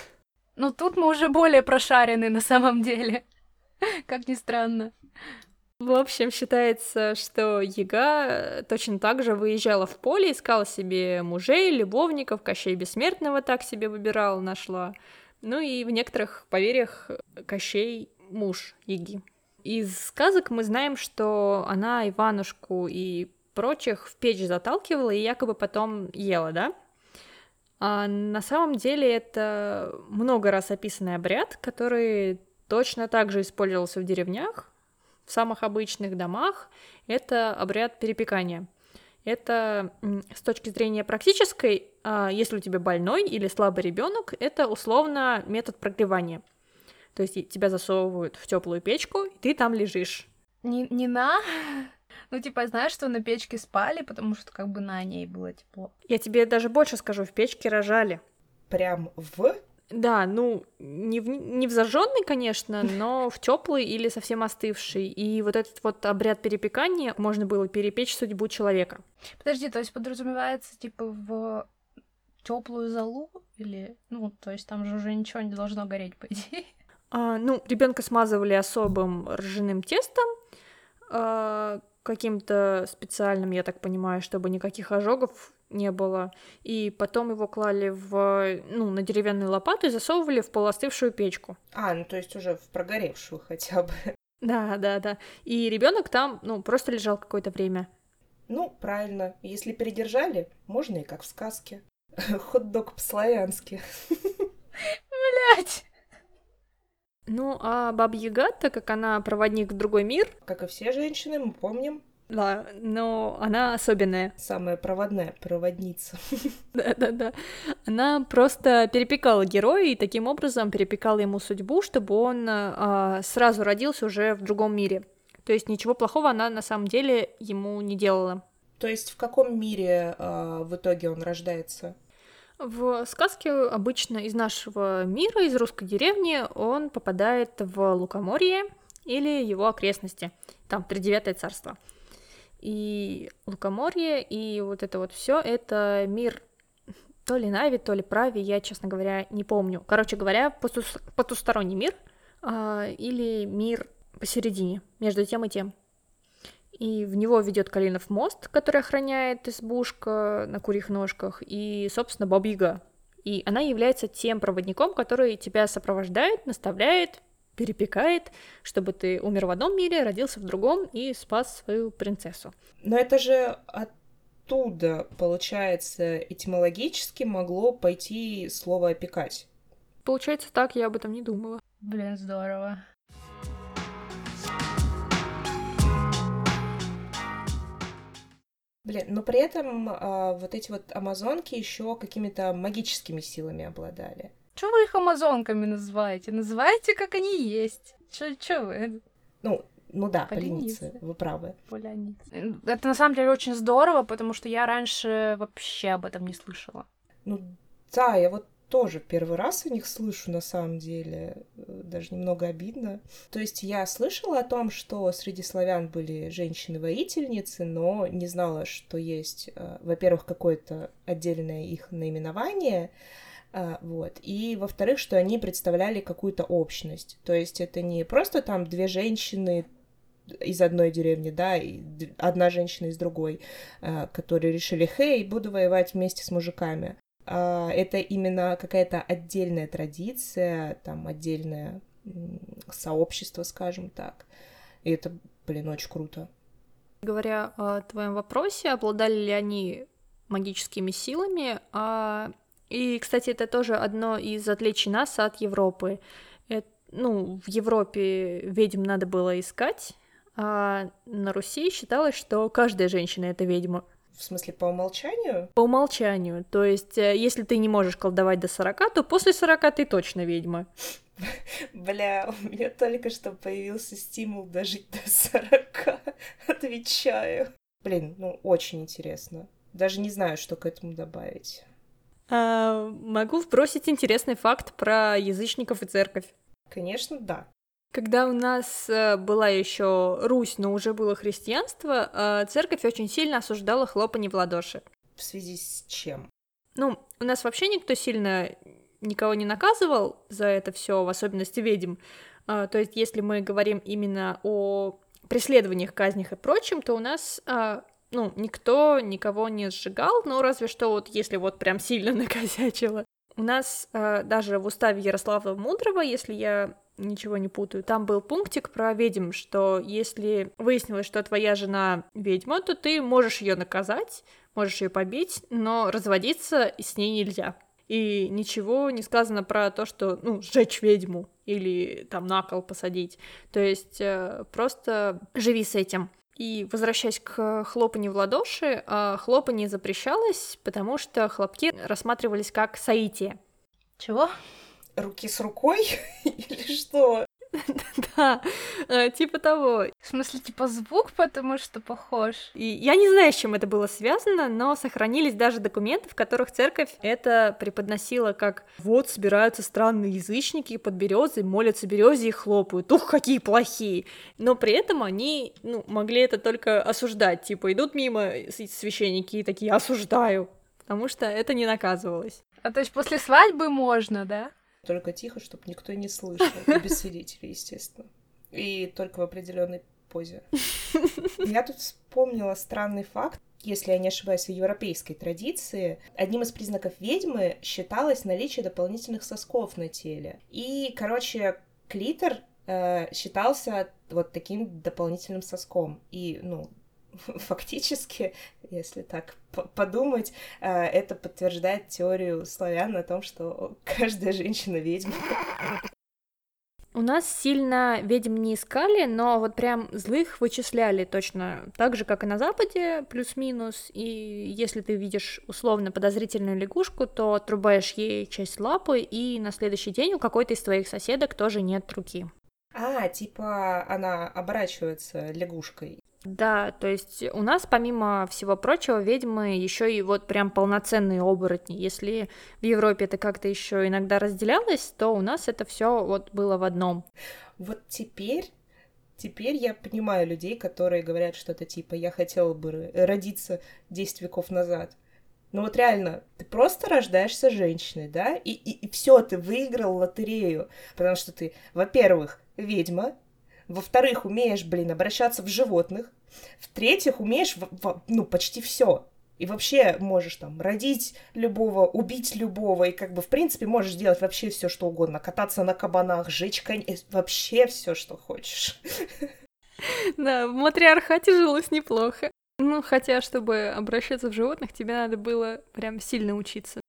Ну тут мы уже более прошарены на самом деле. Как ни странно. В общем, считается, что Яга точно так же выезжала в поле, искала себе мужей, любовников, Кощей Бессмертного так себе выбирала, нашла. Ну и в некоторых поверьях Кощей муж Яги. Из сказок мы знаем, что она Иванушку и прочих в печь заталкивала и якобы потом ела, да? А на самом деле это много раз описанный обряд, который точно так же использовался в деревнях, в самых обычных домах это обряд перепекания. Это с точки зрения практической, а, если у тебя больной или слабый ребенок, это условно метод прогревания. То есть тебя засовывают в теплую печку, и ты там лежишь. Не, не на? Ну, типа, знаешь, что на печке спали, потому что как бы на ней было тепло. Я тебе даже больше скажу, в печке рожали. Прям в? Да, ну, не в, не в зажженный, конечно, но в теплый или совсем остывший. И вот этот вот обряд перепекания можно было перепечь судьбу человека. Подожди, то есть подразумевается, типа, в теплую залу? Или, ну, то есть там же уже ничего не должно гореть, по идее. А, ну, ребенка смазывали особым ржаным тестом, а, каким-то специальным, я так понимаю, чтобы никаких ожогов не было. И потом его клали в, ну, на деревянную лопату и засовывали в полуостывшую печку. А, ну то есть уже в прогоревшую хотя бы. Да, да, да. И ребенок там, ну, просто лежал какое-то время. Ну, правильно. Если передержали, можно и как в сказке. Хот-дог по-славянски. Блять! Ну, а Баба Яга, так как она проводник в другой мир... Как и все женщины, мы помним. Да, но она особенная. Самая проводная проводница. Да-да-да. Она просто перепекала героя и таким образом перепекала ему судьбу, чтобы он а, сразу родился уже в другом мире. То есть ничего плохого она на самом деле ему не делала. То есть в каком мире а, в итоге он рождается? В сказке обычно из нашего мира, из русской деревни, он попадает в Лукоморье или его окрестности, там Тридевятое царство. И Лукоморье, и вот это вот все это мир то ли Нави, то ли Прави, я, честно говоря, не помню. Короче говоря, потусторонний мир а, или мир посередине, между тем и тем и в него ведет Калинов мост, который охраняет избушка на курьих ножках, и, собственно, Бабига. И она является тем проводником, который тебя сопровождает, наставляет, перепекает, чтобы ты умер в одном мире, родился в другом и спас свою принцессу. Но это же оттуда, получается, этимологически могло пойти слово «опекать». Получается так, я об этом не думала. Блин, здорово. Блин, но при этом а, вот эти вот амазонки еще какими-то магическими силами обладали. Чего вы их амазонками называете? Называйте, как они есть. Че вы? Ну, ну да, поляницы, вы правы. Поляницы. Это на самом деле очень здорово, потому что я раньше вообще об этом не слышала. Ну да, я вот тоже первый раз о них слышу, на самом деле. Даже немного обидно. То есть я слышала о том, что среди славян были женщины-воительницы, но не знала, что есть, э, во-первых, какое-то отдельное их наименование, вот. И, во-вторых, что они представляли какую-то общность. То есть это не просто там две женщины из одной деревни, да, и одна женщина из другой, которые решили, хей, буду воевать вместе с мужиками. А, это именно какая-то отдельная традиция, там отдельное сообщество, скажем так. И это, блин, очень круто. Говоря о твоем вопросе, обладали ли они магическими силами? А... И, кстати, это тоже одно из отличий нас от Европы. Это, ну, в Европе ведьм надо было искать, а на Руси считалось, что каждая женщина — это ведьма. В смысле, по умолчанию? По умолчанию. То есть, э, если ты не можешь колдовать до 40, то после 40 ты точно ведьма. Бля, у меня только что появился стимул дожить до 40. Отвечаю. Блин, ну очень интересно. Даже не знаю, что к этому добавить. А, могу вбросить интересный факт про язычников и церковь. Конечно, да. Когда у нас э, была еще Русь, но уже было христианство, э, церковь очень сильно осуждала хлопанье в ладоши. В связи с чем? Ну, у нас вообще никто сильно никого не наказывал за это все, в особенности ведьм. Э, то есть, если мы говорим именно о преследованиях, казнях и прочем, то у нас ну, никто никого не сжигал, ну, разве что вот если вот прям сильно накосячило. У нас э, даже в уставе Ярослава Мудрого, если я ничего не путаю, там был пунктик про ведьм, что если выяснилось, что твоя жена ведьма, то ты можешь ее наказать, можешь ее побить, но разводиться с ней нельзя. И ничего не сказано про то, что, ну, сжечь ведьму или там на кол посадить. То есть э, просто живи с этим. И возвращаясь к хлопанию в ладоши, э, хлопанье запрещалось, потому что хлопки рассматривались как соитие. Чего? руки с рукой или что? Да, э, типа того. В смысле, типа звук, потому что похож. И я не знаю, с чем это было связано, но сохранились даже документы, в которых церковь это преподносила как «вот собираются странные язычники под березой, молятся березе и хлопают, ух, какие плохие!» Но при этом они ну, могли это только осуждать, типа идут мимо священники и такие «осуждаю», потому что это не наказывалось. А то есть после свадьбы можно, да? Только тихо, чтобы никто не слышал, и без свидетелей, естественно. И только в определенной позе. Я тут вспомнила странный факт. Если я не ошибаюсь, в европейской традиции одним из признаков ведьмы считалось наличие дополнительных сосков на теле. И, короче, клитор э, считался вот таким дополнительным соском. И, ну, фактически, если так подумать, э, это подтверждает теорию славян о том, что каждая женщина ведьма. У нас сильно ведьм не искали, но вот прям злых вычисляли точно так же, как и на Западе, плюс-минус. И если ты видишь условно подозрительную лягушку, то отрубаешь ей часть лапы, и на следующий день у какой-то из твоих соседок тоже нет руки. А, типа она оборачивается лягушкой. Да, то есть у нас, помимо всего прочего, ведьмы еще и вот прям полноценные оборотни. Если в Европе это как-то еще иногда разделялось, то у нас это все вот было в одном. Вот теперь Теперь я понимаю людей, которые говорят что-то типа «я хотела бы родиться 10 веков назад». Ну вот реально, ты просто рождаешься женщиной, да, и, и, и все, ты выиграл лотерею, потому что ты, во-первых, ведьма, во-вторых, умеешь, блин, обращаться в животных. В-третьих, умеешь, в, в, ну, почти все. И вообще можешь там родить любого, убить любого, и как бы в принципе можешь делать вообще все, что угодно. Кататься на кабанах, жечь коней, э, вообще все, что хочешь. Да, в матриархате жилось неплохо. Ну, хотя, чтобы обращаться в животных, тебе надо было прям сильно учиться.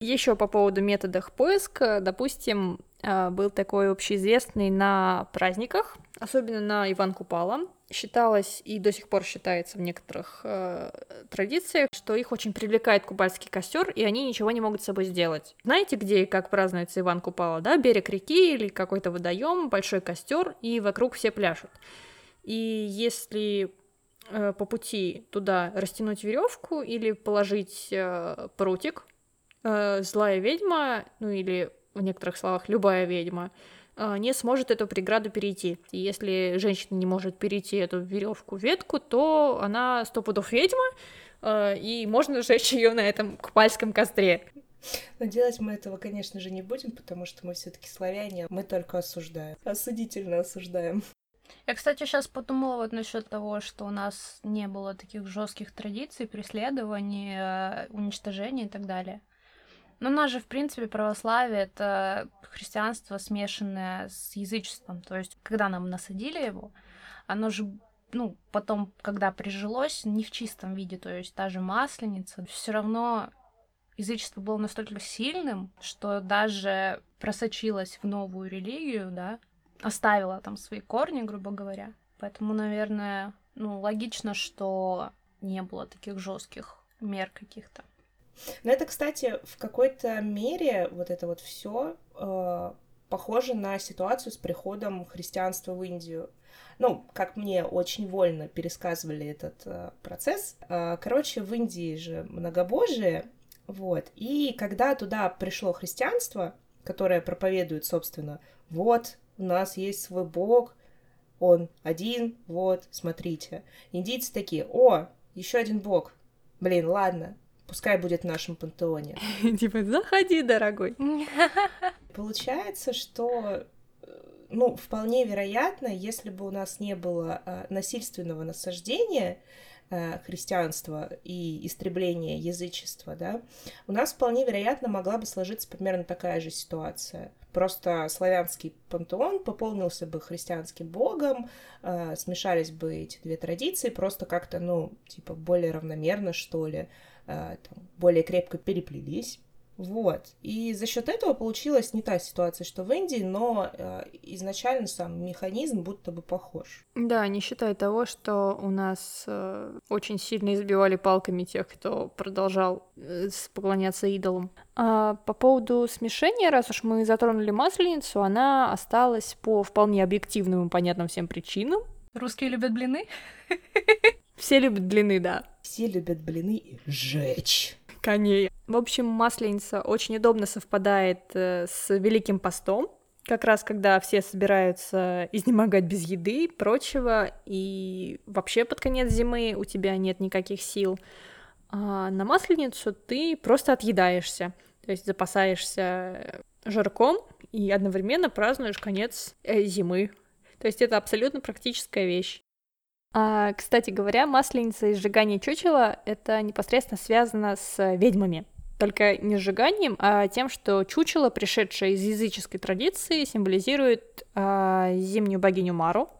Еще по поводу методов поиска, допустим, был такой общеизвестный на праздниках, особенно на Иван Купала. Считалось и до сих пор считается в некоторых э, традициях, что их очень привлекает купальский костер, и они ничего не могут с собой сделать. Знаете, где и как празднуется Иван Купала? Да, берег реки или какой-то водоем, большой костер, и вокруг все пляшут. И если э, по пути туда растянуть веревку или положить э, прутик, э, злая ведьма, ну или в некоторых словах любая ведьма, а, не сможет эту преграду перейти. И если женщина не может перейти эту веревку, ветку, то она сто пудов ведьма, а, и можно сжечь ее на этом купальском костре. Но делать мы этого, конечно же, не будем, потому что мы все-таки славяне, мы только осуждаем, осудительно осуждаем. Я, кстати, сейчас подумала вот насчет того, что у нас не было таких жестких традиций, преследований, э, уничтожения и так далее. Но у нас же, в принципе, православие — это христианство, смешанное с язычеством. То есть, когда нам насадили его, оно же ну, потом, когда прижилось, не в чистом виде, то есть та же масленица, все равно язычество было настолько сильным, что даже просочилось в новую религию, да, оставила там свои корни, грубо говоря. Поэтому, наверное, ну, логично, что не было таких жестких мер каких-то. Но это, кстати, в какой-то мере вот это вот все э, похоже на ситуацию с приходом христианства в Индию. Ну, как мне очень вольно пересказывали этот э, процесс. Э, короче, в Индии же многобожие, вот. И когда туда пришло христианство, которое проповедует, собственно, вот, у нас есть свой бог, он один, вот, смотрите. Индийцы такие, о, еще один бог. Блин, ладно, Пускай будет в нашем пантеоне. Типа, заходи, дорогой. Получается, что э, ну, вполне вероятно, если бы у нас не было э, насильственного насаждения э, христианства и истребления язычества, да, у нас вполне вероятно могла бы сложиться примерно такая же ситуация. Просто славянский пантеон пополнился бы христианским богом, э, смешались бы эти две традиции, просто как-то, ну, типа, более равномерно, что ли. Э, там, более крепко переплелись. Вот. И за счет этого получилась не та ситуация, что в Индии, но э, изначально сам механизм будто бы похож. Да, не считая того, что у нас э, очень сильно избивали палками тех, кто продолжал э, поклоняться идолам. А по поводу смешения, раз уж мы затронули масленицу, она осталась по вполне объективным и понятным всем причинам. Русские любят блины? Все любят длины, да. Все любят блины и жечь коней. В общем, Масленица очень удобно совпадает э, с Великим постом, как раз когда все собираются изнемогать без еды и прочего, и вообще под конец зимы у тебя нет никаких сил. А на Масленицу ты просто отъедаешься, то есть запасаешься жирком и одновременно празднуешь конец э, зимы. То есть это абсолютно практическая вещь. А, кстати говоря, масленица и сжигание чучела — это непосредственно связано с ведьмами. Только не сжиганием, а тем, что чучело, пришедшее из языческой традиции, символизирует а, зимнюю богиню Мару,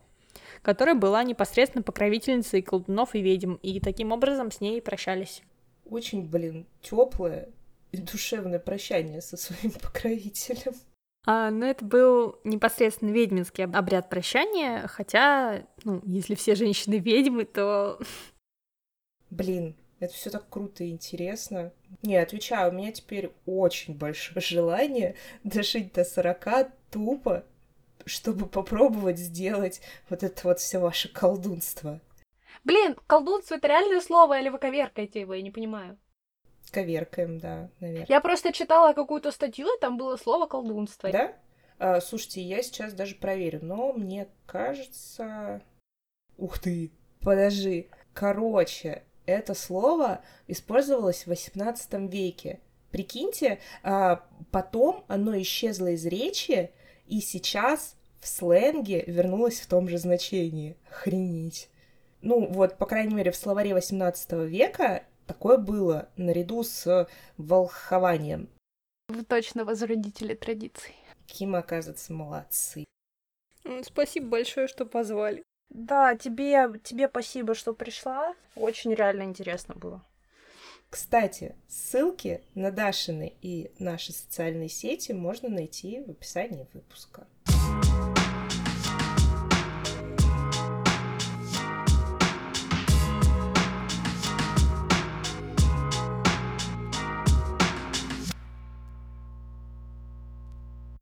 которая была непосредственно покровительницей колдунов и ведьм, и таким образом с ней прощались. Очень, блин, теплое и душевное прощание со своим покровителем. А, ну, это был непосредственно ведьминский обряд прощания, хотя, ну, если все женщины ведьмы, то... Блин, это все так круто и интересно. Не, отвечаю, у меня теперь очень большое желание дожить до 40 тупо, чтобы попробовать сделать вот это вот все ваше колдунство. Блин, колдунство это реальное слово, или вы коверкаете его, я не понимаю. Коверкаем, да, наверное. Я просто читала какую-то статью, и там было слово колдунство. Да? А, слушайте, я сейчас даже проверю, но мне кажется... Ух ты! Подожди. Короче, это слово использовалось в 18 веке. Прикиньте, а, потом оно исчезло из речи, и сейчас в сленге вернулось в том же значении. Охренеть. Ну, вот, по крайней мере, в словаре 18 века Такое было наряду с волхованием. Вы точно возродители традиций. Ким, оказывается, молодцы. Спасибо большое, что позвали. Да, тебе, тебе спасибо, что пришла. Очень реально интересно было. Кстати, ссылки на Дашины и наши социальные сети можно найти в описании выпуска.